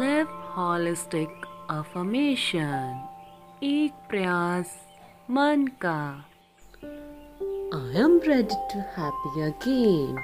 Live holistic affirmation एक प्रयास मन का I am ready to happy again.